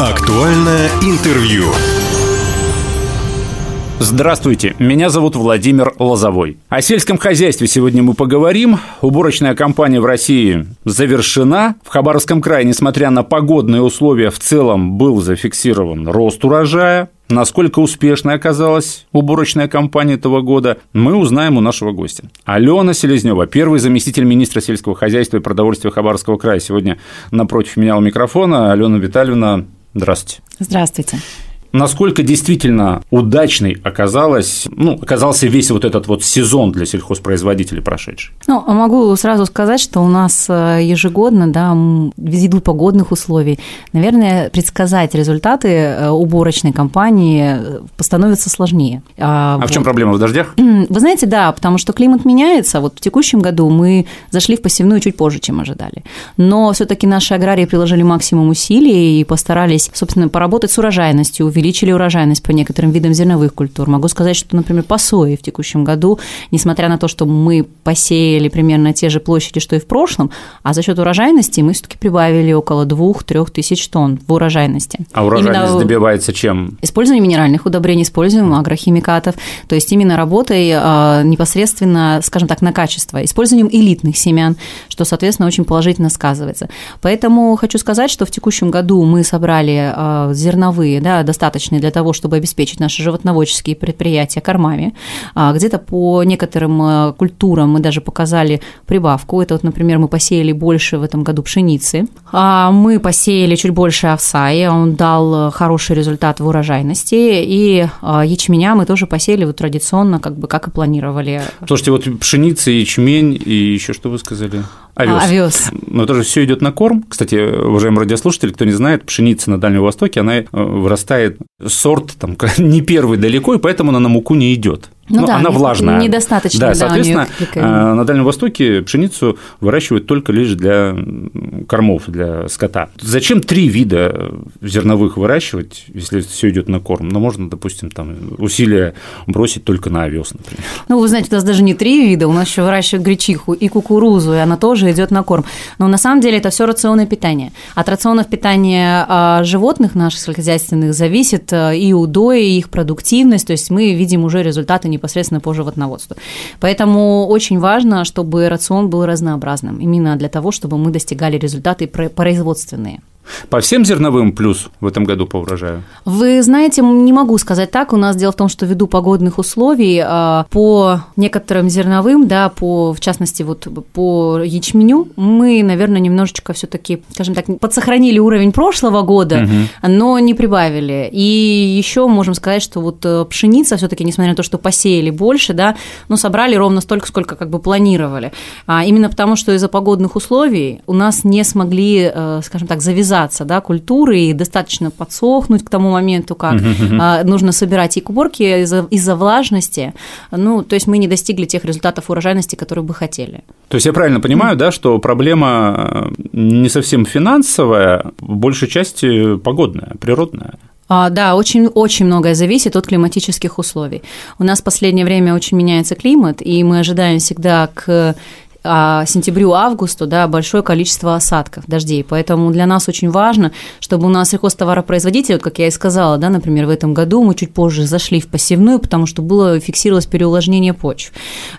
Актуальное интервью. Здравствуйте, меня зовут Владимир Лозовой. О сельском хозяйстве сегодня мы поговорим. Уборочная кампания в России завершена. В Хабаровском крае, несмотря на погодные условия, в целом был зафиксирован рост урожая. Насколько успешной оказалась уборочная кампания этого года, мы узнаем у нашего гостя. Алена Селезнева, первый заместитель министра сельского хозяйства и продовольствия Хабаровского края, сегодня напротив меня у микрофона. Алена Витальевна, здравствуйте. Здравствуйте. Насколько действительно удачный оказалась, ну, оказался весь вот этот вот сезон для сельхозпроизводителей прошедший? Ну, могу сразу сказать, что у нас э, ежегодно, да, ввиду погодных условий, наверное, предсказать результаты э, уборочной кампании э, становится сложнее. А, а вот. в чем проблема в дождях? Вы знаете, да, потому что климат меняется. Вот в текущем году мы зашли в посевную чуть позже, чем ожидали. Но все-таки наши аграрии приложили максимум усилий и постарались, собственно, поработать с урожайностью, увеличили урожайность по некоторым видам зерновых культур. Могу сказать, что, например, по сое в текущем году, несмотря на то, что мы посеяли примерно те же площади, что и в прошлом, а за счет урожайности мы все-таки прибавили около 2-3 тысяч тонн в урожайности. А урожайность именно добивается чем? Использованием минеральных удобрений, использованием агрохимикатов, то есть именно работой а, непосредственно, скажем так, на качество, использованием элитных семян, что, соответственно, очень положительно сказывается. Поэтому хочу сказать, что в текущем году мы собрали а, зерновые, да, достаточно достаточный для того, чтобы обеспечить наши животноводческие предприятия кормами. А, где-то по некоторым э, культурам мы даже показали прибавку. Это вот, например, мы посеяли больше в этом году пшеницы. А, мы посеяли чуть больше овса, и он дал э, хороший результат в урожайности. И а, ячменя мы тоже посеяли вот традиционно, как бы как и планировали. Слушайте, вот пшеница, ячмень и еще что вы сказали? Овес. Овес. Но тоже все идет на корм. Кстати, уважаемые радиослушатели, кто не знает, пшеница на Дальнем Востоке, она э, вырастает сорт там не первый далеко, и поэтому она на муку не идет. Ну, ну да, она влажная. Недостаточно. Да, соответственно, да, на Дальнем Востоке пшеницу выращивают только лишь для кормов, для скота. Зачем три вида зерновых выращивать, если все идет на корм? Ну, можно, допустим, там усилия бросить только на овес, например. Ну, вы знаете, у нас даже не три вида, у нас еще выращивают гречиху и кукурузу, и она тоже идет на корм. Но на самом деле это все рационное питание. От рационов питания а, животных наших сельскохозяйственных зависит а, и удой, и их продуктивность, то есть мы видим уже результаты не непосредственно по животноводству. Поэтому очень важно, чтобы рацион был разнообразным, именно для того, чтобы мы достигали результаты производственные. По всем зерновым плюс в этом году по урожаю? Вы знаете, не могу сказать так. У нас дело в том, что ввиду погодных условий а, по некоторым зерновым, да, по, в частности, вот по ячменю, мы, наверное, немножечко все таки скажем так, подсохранили уровень прошлого года, угу. но не прибавили. И еще можем сказать, что вот э, пшеница все таки несмотря на то, что посеяли больше, да, но собрали ровно столько, сколько как бы планировали. А именно потому, что из-за погодных условий у нас не смогли, э, скажем так, завязать привязаться, да, культуры и достаточно подсохнуть к тому моменту, как uh-huh. нужно собирать и к уборке из-за, из-за влажности. Ну, то есть мы не достигли тех результатов урожайности, которые бы хотели. То есть я правильно понимаю, да, что проблема э, не совсем финансовая, в большей части погодная, природная? А, да, очень-очень многое зависит от климатических условий. У нас в последнее время очень меняется климат, и мы ожидаем всегда к а, сентябрю-августу да, большое количество осадков, дождей. Поэтому для нас очень важно, чтобы у нас сельхозтоваропроизводители, вот как я и сказала, да, например, в этом году мы чуть позже зашли в посевную, потому что было фиксировалось переувлажнение почв.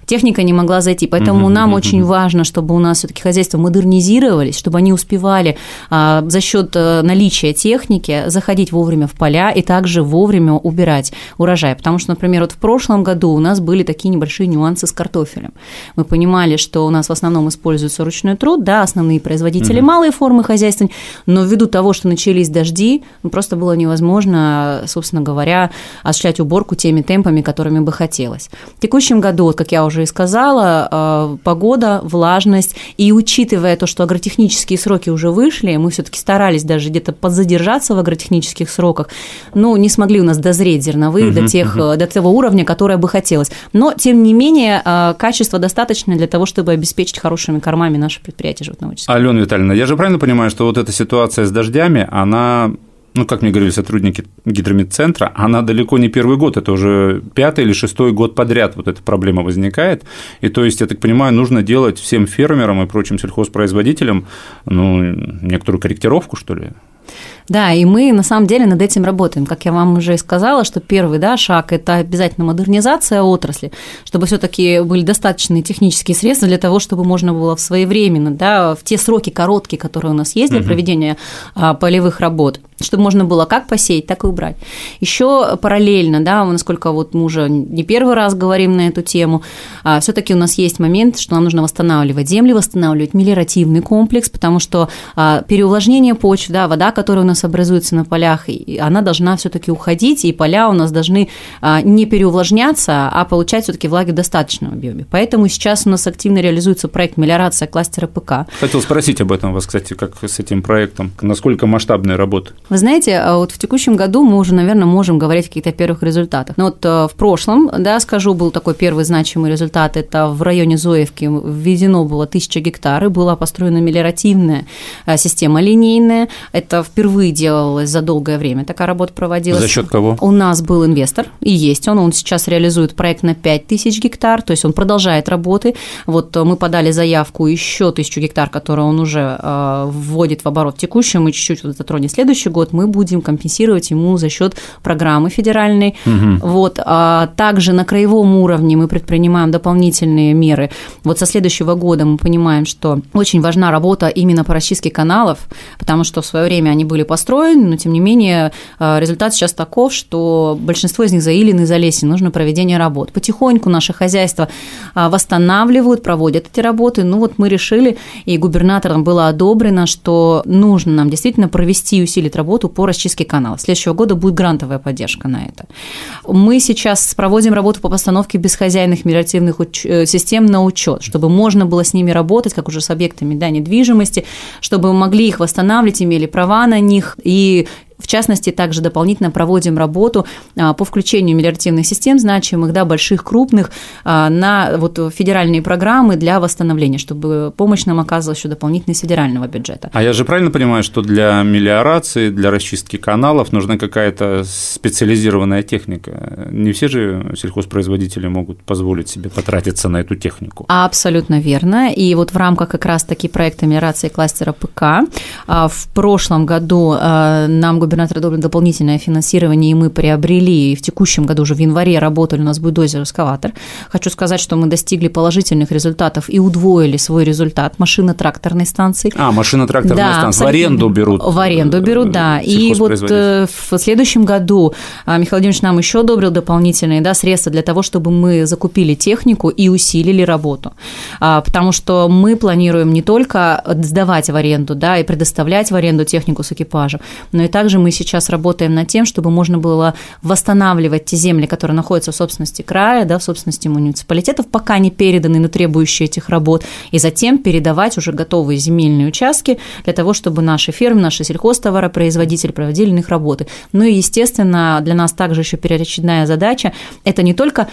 Техника не могла зайти, поэтому uh-huh, нам uh-huh. очень важно, чтобы у нас все-таки хозяйства модернизировались, чтобы они успевали а, за счет э, наличия техники заходить вовремя в поля и также вовремя убирать урожай. Потому что, например, вот в прошлом году у нас были такие небольшие нюансы с картофелем. Мы понимали, что нас в основном используется ручной труд, да, основные производители угу. малые формы хозяйств, но ввиду того, что начались дожди, ну, просто было невозможно, собственно говоря, осуществлять уборку теми темпами, которыми бы хотелось. В текущем году, вот, как я уже и сказала, э, погода, влажность, и учитывая то, что агротехнические сроки уже вышли, мы все-таки старались даже где-то подзадержаться в агротехнических сроках, но не смогли у нас дозреть зерновые угу, до, тех, угу. до того уровня, которое бы хотелось. Но, тем не менее, э, качество достаточно для того, чтобы обеспечить хорошими кормами наше предприятие животноводческое. Алена Витальевна, я же правильно понимаю, что вот эта ситуация с дождями, она ну, как мне говорили сотрудники гидромедцентра, она далеко не первый год, это уже пятый или шестой год подряд вот эта проблема возникает. И то есть, я так понимаю, нужно делать всем фермерам и прочим сельхозпроизводителям ну, некоторую корректировку, что ли? Да, и мы на самом деле над этим работаем. Как я вам уже и сказала, что первый да, шаг – это обязательно модернизация отрасли, чтобы все таки были достаточные технические средства для того, чтобы можно было своевременно, да, в те сроки короткие, которые у нас есть для проведения а, полевых работ, чтобы можно было как посеять, так и убрать. Еще параллельно, да, насколько вот мы уже не первый раз говорим на эту тему, а, все-таки у нас есть момент, что нам нужно восстанавливать земли, восстанавливать мелиоративный комплекс, потому что а, переувлажнение почв, да, вода, которая у нас образуется на полях, она должна все-таки уходить, и поля у нас должны а, не переувлажняться, а получать все-таки влаги в достаточном объеме. Поэтому сейчас у нас активно реализуется проект мелиорация кластера ПК. Хотел спросить об этом вас, кстати, как с этим проектом, насколько масштабная работа? Вы знаете, а вот в текущем году мы уже, наверное, можем говорить о каких-то первых результатах. Но вот э, в прошлом, да, скажу, был такой первый значимый результат. Это в районе Зоевки введено было тысяча гектар, и была построена мелиоративная система линейная. Это впервые делалось за долгое время. Такая работа проводилась. За счет кого? У нас был инвестор, и есть он. Он сейчас реализует проект на 5 тысяч гектар, то есть он продолжает работы. Вот э, мы подали заявку еще тысячу гектар, которую он уже вводит в оборот текущий. Мы чуть-чуть вот затронем следующий год год мы будем компенсировать ему за счет программы федеральной. Угу. Вот. А также на краевом уровне мы предпринимаем дополнительные меры. Вот со следующего года мы понимаем, что очень важна работа именно по расчистке каналов, потому что в свое время они были построены, но тем не менее а, результат сейчас таков, что большинство из них заилены и залесены, нужно проведение работ. Потихоньку наши хозяйства а, восстанавливают, проводят эти работы. Ну вот мы решили, и губернатором было одобрено, что нужно нам действительно провести и усилить работу по расчистке канала. Следующего года будет грантовая поддержка на это. Мы сейчас проводим работу по постановке бесхозяйных мелиоративных э, систем на учет, чтобы можно было с ними работать, как уже с объектами да, недвижимости, чтобы могли их восстанавливать, имели права на них и в частности, также дополнительно проводим работу а, по включению мелиоративных систем значимых, да, больших, крупных, а, на вот федеральные программы для восстановления, чтобы помощь нам оказывалась еще дополнительно из федерального бюджета. А я же правильно понимаю, что для мелиорации, для расчистки каналов нужна какая-то специализированная техника? Не все же сельхозпроизводители могут позволить себе потратиться на эту технику. Абсолютно верно. И вот в рамках как раз-таки проекта мелиорации кластера ПК а, в прошлом году нам губернатор одобрил дополнительное финансирование, и мы приобрели, и в текущем году уже в январе работали у нас бульдозер эскаватор. Хочу сказать, что мы достигли положительных результатов и удвоили свой результат машино-тракторной станции. А, машино-тракторная да, станция. В аренду берут. В аренду берут, да. И вот э, в следующем году а, Михаил Владимирович нам еще одобрил дополнительные да, средства для того, чтобы мы закупили технику и усилили работу. А, потому что мы планируем не только сдавать в аренду, да, и предоставлять в аренду технику с экипажем, но и также мы сейчас работаем над тем, чтобы можно было восстанавливать те земли, которые находятся в собственности края, да, в собственности муниципалитетов, пока не переданы, но требующие этих работ, и затем передавать уже готовые земельные участки для того, чтобы наши фермы, наши сельхозтоваропроизводители проводили их работы. Ну и, естественно, для нас также еще первоочередная задача – это не только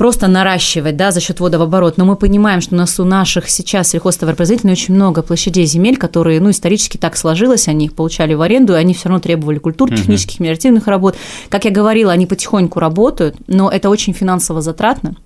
просто наращивать да, за счет водооборот. Но мы понимаем, что у нас у наших сейчас сельхозтоваропроизводителей очень много площадей земель, которые ну, исторически так сложилось, они их получали в аренду, и они все равно требовали культур, технических, угу. мелиоративных работ. Как я говорила, они потихоньку работают, но это очень финансово затратно.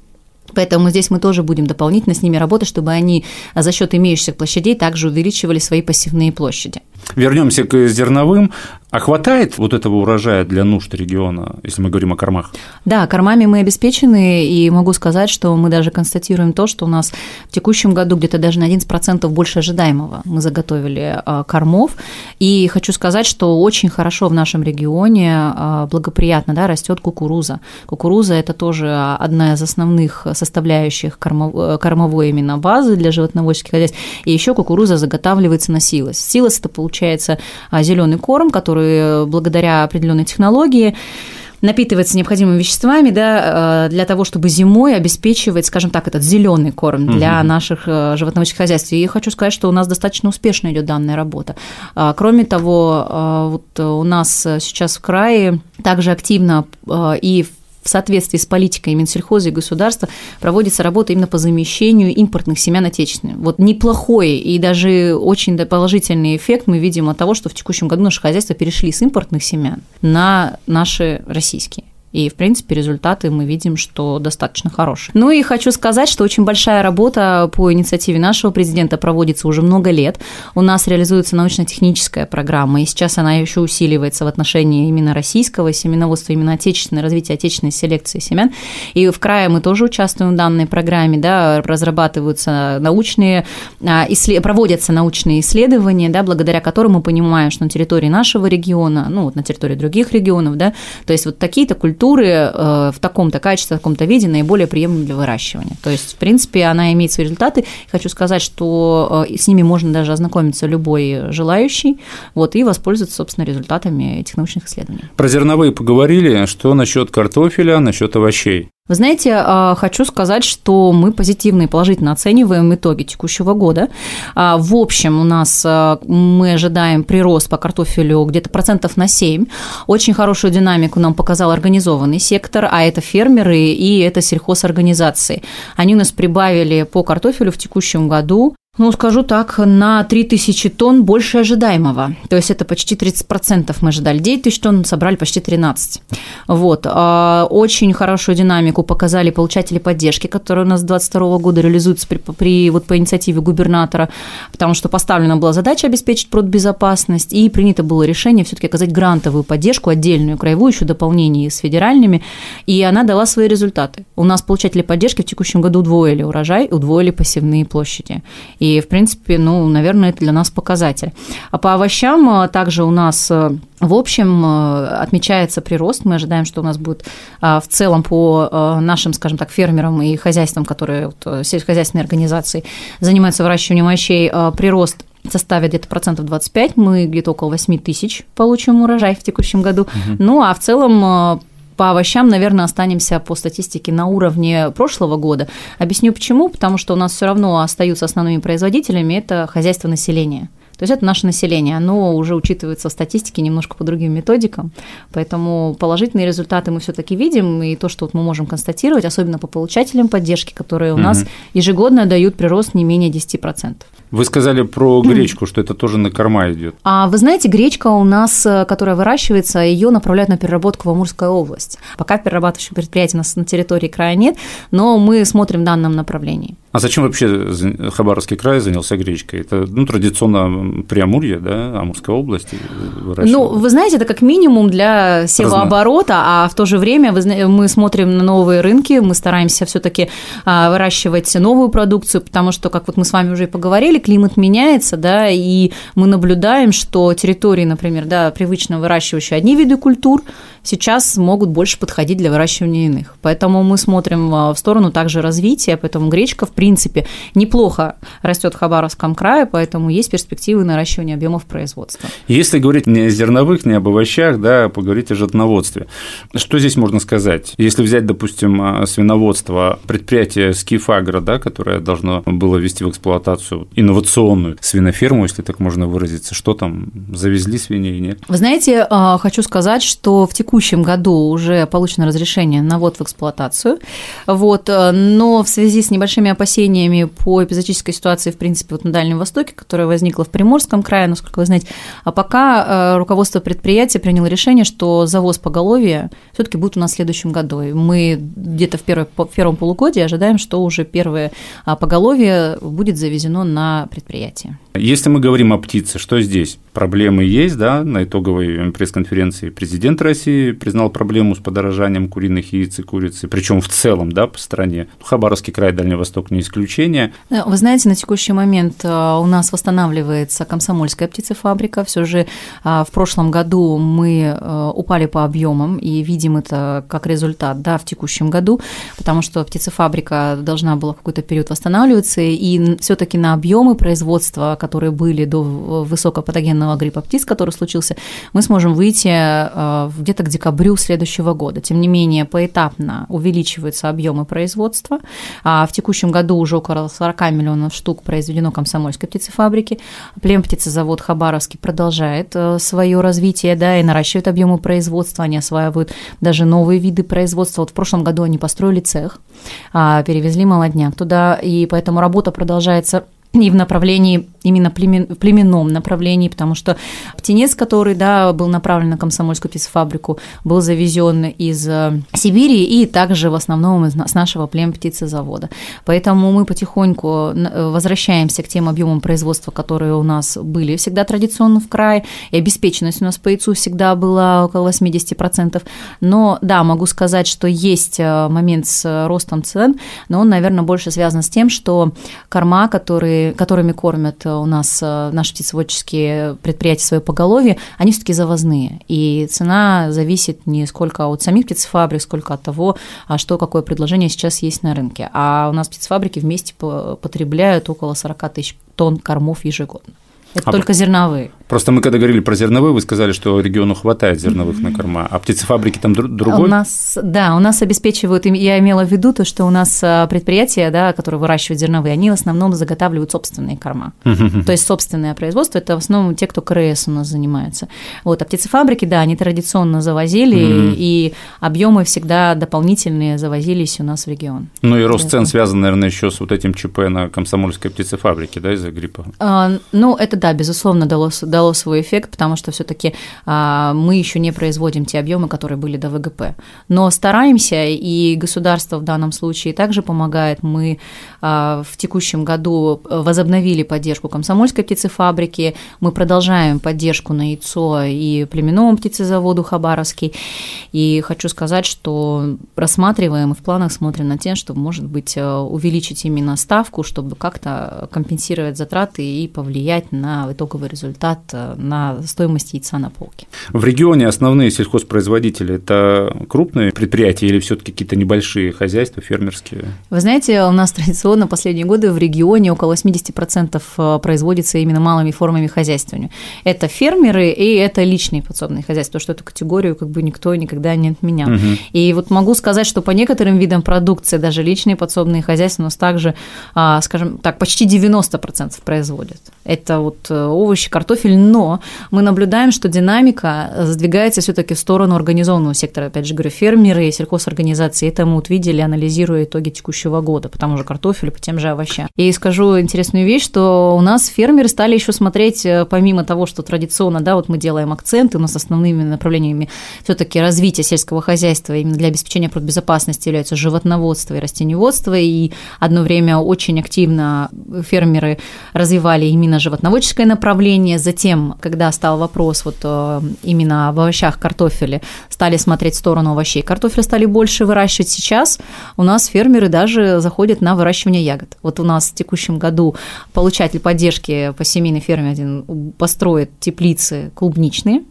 Поэтому здесь мы тоже будем дополнительно с ними работать, чтобы они за счет имеющихся площадей также увеличивали свои пассивные площади. Вернемся к зерновым. А хватает вот этого урожая для нужд региона, если мы говорим о кормах? Да, кормами мы обеспечены, и могу сказать, что мы даже констатируем то, что у нас в текущем году где-то даже на 11% больше ожидаемого мы заготовили а, кормов. И хочу сказать, что очень хорошо в нашем регионе а, благоприятно да, растет кукуруза. Кукуруза – это тоже одна из основных составляющих кормовой именно базы для животноводческих хозяйств. И еще кукуруза заготавливается на силос. Силос – это, получается, а, зеленый корм, который который благодаря определенной технологии напитывается необходимыми веществами да, э, для того, чтобы зимой обеспечивать, скажем так, этот зеленый корм для угу. наших э, животноводческих хозяйств. И хочу сказать, что у нас достаточно успешно идет данная работа. А, кроме того, э, вот у нас сейчас в крае также активно и в в соответствии с политикой Минсельхоза и государства проводится работа именно по замещению импортных семян отечественных. Вот неплохой и даже очень положительный эффект мы видим от того, что в текущем году наши хозяйства перешли с импортных семян на наши российские. И, в принципе, результаты мы видим, что достаточно хорошие. Ну и хочу сказать, что очень большая работа по инициативе нашего президента проводится уже много лет. У нас реализуется научно-техническая программа, и сейчас она еще усиливается в отношении именно российского семеноводства, именно отечественного развития отечественной селекции семян. И в крае мы тоже участвуем в данной программе, да, разрабатываются научные, а, проводятся научные исследования, да, благодаря которым мы понимаем, что на территории нашего региона, ну, вот на территории других регионов, да, то есть вот такие-то культуры э, в таком-то качестве, в таком-то виде наиболее приемлемы для выращивания. То есть, в принципе, она имеет свои результаты. Хочу сказать, что э, с ними можно даже ознакомиться любой желающий, вот, и воспользоваться, собственно, результатами этих научных исследований. Про зерновые поговорили. Что насчет картофеля, насчет овощей? Вы знаете, а, хочу сказать, что мы позитивно и положительно оцениваем итоги текущего года. А, в общем, у нас а, мы ожидаем прирост по картофелю где-то процентов на 7. Очень хорошую динамику нам показал организованный сектор, а это фермеры и это сельхозорганизации. Они у нас прибавили по картофелю в текущем году ну, скажу так, на 3000 тонн больше ожидаемого. То есть это почти 30% мы ожидали. 9 тысяч тонн собрали почти 13. Вот. А, очень хорошую динамику показали получатели поддержки, которые у нас с 2022 года реализуются при, при, вот по инициативе губернатора, потому что поставлена была задача обеспечить продбезопасность, и принято было решение все таки оказать грантовую поддержку, отдельную, краевую, еще дополнение с федеральными, и она дала свои результаты. У нас получатели поддержки в текущем году удвоили урожай, удвоили посевные площади. И, в принципе, ну, наверное, это для нас показатель. А по овощам э, также у нас э, в общем, э, отмечается прирост. Мы ожидаем, что у нас будет в целом по нашим, скажем так, фермерам и хозяйствам, которые сельскохозяйственные организации занимаются выращиванием овощей, прирост составит где-то процентов 25, мы где-то около 8 тысяч получим урожай в текущем году. Угу. Ну, а в целом по овощам, наверное, останемся по статистике на уровне прошлого года. Объясню почему. Потому что у нас все равно остаются основными производителями это хозяйство населения. То есть это наше население, оно уже учитывается в статистике немножко по другим методикам, поэтому положительные результаты мы все-таки видим, и то, что вот мы можем констатировать, особенно по получателям поддержки, которые у угу. нас ежегодно дают прирост не менее 10%. Вы сказали про гречку, что это тоже на корма идет. А вы знаете, гречка у нас, э, которая выращивается, ее направляют на переработку в Амурскую область. Пока перерабатывающих предприятий у нас на территории края нет, но мы смотрим в данном направлении. А зачем вообще Хабаровский край занялся гречкой? Это ну, традиционно Приамурье, да, Амурская область Ну, вы знаете, это как минимум для севооборота, а в то же время мы смотрим на новые рынки, мы стараемся все таки а, выращивать новую продукцию, потому что, как вот мы с вами уже и поговорили, климат меняется, да, и мы наблюдаем, что территории, например, да, привычно выращивающие одни виды культур, сейчас могут больше подходить для выращивания иных. Поэтому мы смотрим а, в сторону также развития, поэтому гречка, в принципе, неплохо растет в Хабаровском крае, поэтому есть перспективы наращивания объемов производства. Если говорить не о зерновых, не об овощах, да, поговорить о животноводстве. Что здесь можно сказать? Если взять, допустим, а, свиноводство, предприятие Скифагро, да, которое должно было ввести в эксплуатацию инновационную свиноферму, если так можно выразиться, что там, завезли свиней, нет? Вы знаете, а, хочу сказать, что в текущем текущем году уже получено разрешение на ввод в эксплуатацию. Вот, э, но в связи с небольшими опасениями по эпизодической ситуации, в принципе, вот на Дальнем Востоке, которая возникла в Приморском крае, насколько вы знаете, а пока э, руководство предприятия приняло решение, что завоз поголовья все таки будет у нас в следующем году. И мы где-то в, первой, в первом полугодии ожидаем, что уже первое а, поголовье будет завезено на предприятие. Если мы говорим о птице, что здесь? Проблемы есть, да, на итоговой пресс-конференции президент России признал проблему с подорожанием куриных яиц и курицы, причем в целом, да, по стране. Хабаровский край, Дальний Восток не исключение. Вы знаете, на текущий момент э, у нас восстанавливается комсомольская птицефабрика. Все же э, в прошлом году мы э, упали по объемам и видим это как результат, да, в текущем году, потому что птицефабрика должна была в какой-то период восстанавливаться, и все-таки на объемы производства, которые были до высокопатогенного гриппа птиц, который случился, мы сможем выйти э, где-то к декабрю следующего года. Тем не менее, поэтапно увеличиваются объемы производства. А в текущем году уже около 40 миллионов штук произведено комсомольской птицефабрики. Племптицезавод Хабаровский продолжает э, свое развитие, да, и наращивает объемы производства, они осваивают даже новые виды производства. Вот в прошлом году они построили цех, а, перевезли молодняк туда, и поэтому работа продолжается и в направлении именно племен, в племенном направлении, потому что птенец, который да, был направлен на комсомольскую птицефабрику, был завезен из э, Сибири и также в основном с нашего плем птицезавода. Поэтому мы потихоньку э, возвращаемся к тем объемам производства, которые у нас были всегда традиционно в крае, и обеспеченность у нас по яйцу всегда была около 80%. Но да, могу сказать, что есть э, момент с ростом цен, но он, наверное, больше связан с тем, что корма, которые, которыми кормят у нас э, наши птицеводческие предприятия свое поголовье, они все-таки завозные. И цена зависит не сколько от самих птицефабрик, сколько от того, а что какое предложение сейчас есть на рынке. А у нас птицефабрики вместе потребляют около 40 тысяч тонн кормов ежегодно. Это а только зерновые. Просто мы когда говорили про зерновые, вы сказали, что региону хватает зерновых на корма, а птицефабрики там другой? У нас, да, у нас обеспечивают, я имела в виду то, что у нас а, предприятия, да, которые выращивают зерновые, они в основном заготавливают собственные корма. То есть собственное производство – это в основном те, кто КРС у нас занимается. Вот, а птицефабрики, да, они традиционно завозили, и объемы всегда дополнительные завозились у нас в регион. Ну и рост цен связан, наверное, еще с вот этим ЧП на комсомольской птицефабрике, да, из-за гриппа? А, ну, это да, безусловно, дало, дало свой эффект, потому что все-таки а, мы еще не производим те объемы, которые были до ВГП. Но стараемся, и государство в данном случае также помогает. Мы а, в текущем году возобновили поддержку комсомольской птицефабрики, мы продолжаем поддержку на яйцо и племенному птицезаводу Хабаровский. И хочу сказать, что рассматриваем и в планах смотрим на тем, чтобы, может быть, увеличить именно ставку, чтобы как-то компенсировать затраты и повлиять на итоговый результат, на стоимость яйца на полке. В регионе основные сельхозпроизводители – это крупные предприятия или все таки какие-то небольшие хозяйства, фермерские? Вы знаете, у нас традиционно последние годы в регионе около 80% э, производится именно малыми формами хозяйствования. Это фермеры и это личные подсобные хозяйства, что эту категорию как бы никто никогда не отменял. Угу. И вот могу сказать, что по некоторым видам продукции даже личные подсобные хозяйства у нас также, а, скажем так, почти 90% производят. Это вот Э, овощи, картофель, но мы наблюдаем, что динамика сдвигается все-таки в сторону организованного сектора. Опять же говорю, фермеры и сельхозорганизации. Это мы вот видели, анализируя итоги текущего года, по тому же картофелю, по тем же овощам. И скажу интересную вещь, что у нас фермеры стали еще смотреть, э, помимо того, что традиционно, да, вот мы делаем акценты, у нас основными направлениями все-таки развития сельского хозяйства именно для обеспечения продбезопасности являются животноводство и растениеводство, и одно время очень активно фермеры развивали именно животноводческое направление. Затем, когда стал вопрос вот э, именно об овощах, картофеле, стали смотреть в сторону овощей. Картофеля стали больше выращивать сейчас. У нас фермеры даже заходят на выращивание ягод. Вот у нас в текущем году получатель поддержки по семейной ферме один построит теплицы клубничные.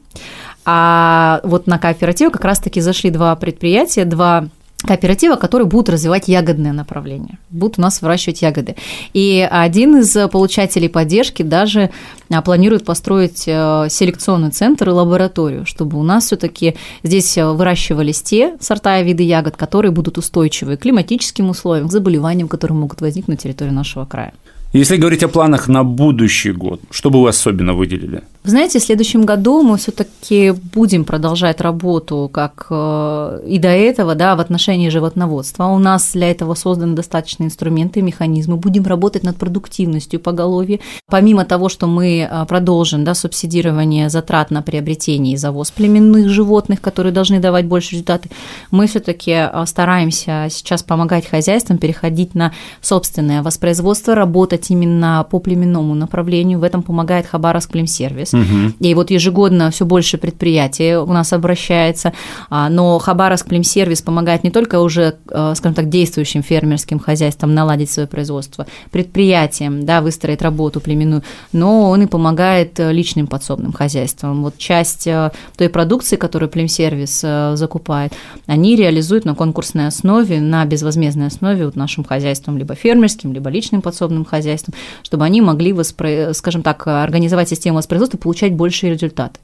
А вот на кооператив как раз-таки зашли два предприятия, два кооператива, которые будут развивать ягодное направление, будут у нас выращивать ягоды. И один из получателей поддержки даже а, планирует построить э, селекционный центр и лабораторию, чтобы у нас все таки здесь выращивались те сорта и виды ягод, которые будут устойчивы к климатическим условиям, к заболеваниям, которые могут возникнуть на территории нашего края. Если говорить о планах на будущий год, что бы вы особенно выделили? Вы знаете, в следующем году мы все-таки будем продолжать работу, как э, и до этого, да, в отношении животноводства. У нас для этого созданы достаточные инструменты, механизмы. Будем работать над продуктивностью поголовья. Помимо того, что мы э, продолжим да, субсидирование затрат на приобретение и завоз племенных животных, которые должны давать больше результаты, мы все-таки э, стараемся сейчас помогать хозяйствам переходить на собственное воспроизводство, работать именно по племенному направлению. В этом помогает Хабаровск Племсервис. Угу. И вот ежегодно все больше предприятий у нас обращается. А, но Хабаровск Племсервис помогает не только уже, э, скажем так, действующим фермерским хозяйствам наладить свое производство, предприятиям, да, выстроить работу племенную, но он и помогает э, личным подсобным хозяйствам. Вот часть э, той продукции, которую Племсервис закупает, они реализуют на конкурсной основе, на безвозмездной основе вот нашим хозяйствам, либо фермерским, либо личным подсобным хозяйствам, чтобы они могли, воспро... скажем так, организовать систему воспроизводства получать большие результаты.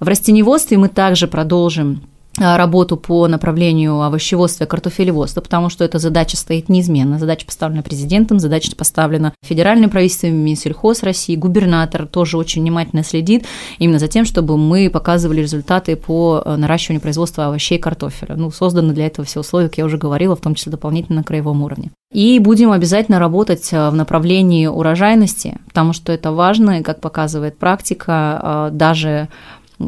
В растеневодстве мы также продолжим а, работу по направлению овощеводства и картофелеводства, потому что эта задача стоит неизменно. Задача поставлена президентом, задача поставлена федеральным правительством, Минсельхоз России, губернатор тоже очень внимательно следит именно за тем, чтобы мы показывали результаты по э, наращиванию производства овощей и картофеля. Ну, созданы для этого все условия, как я уже говорила, в том числе дополнительно на краевом уровне. И будем обязательно работать в направлении урожайности, потому что это важно, и, как показывает практика, даже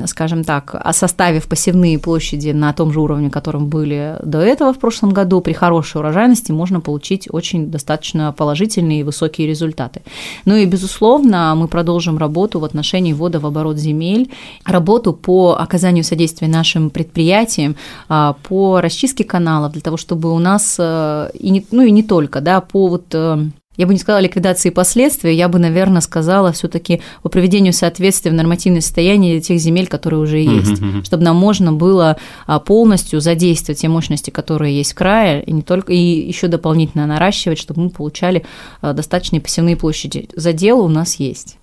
скажем так, составив посевные площади на том же уровне, которым были до этого в прошлом году, при хорошей урожайности можно получить очень достаточно положительные и высокие результаты. Ну и, безусловно, мы продолжим работу в отношении ввода в оборот земель, работу по оказанию содействия нашим предприятиям, а, по расчистке каналов, для того, чтобы у нас, э, и не, ну и не только, да, по вот э, я бы не сказала ликвидации последствий, я бы, наверное, сказала все-таки о приведению соответствия в нормативное состояние тех земель, которые уже есть, uh-huh. чтобы нам можно было а, полностью задействовать те мощности, которые есть в крае, и не только и еще дополнительно наращивать, чтобы мы получали а, достаточные посевные площади. За дело у нас есть.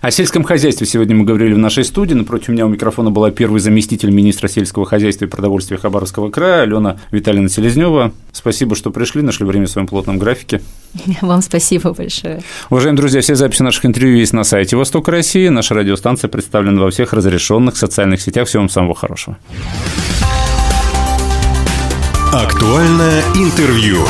О сельском хозяйстве сегодня мы говорили в нашей студии. Напротив меня у микрофона была первый заместитель министра сельского хозяйства и продовольствия Хабаровского края Алена Витальевна Селезнева. Спасибо, что пришли, нашли время в своем плотном графике. Вам спасибо большое. Уважаемые друзья, все записи наших интервью есть на сайте Восток России. Наша радиостанция представлена во всех разрешенных социальных сетях. Всего вам самого хорошего. Актуальное интервью.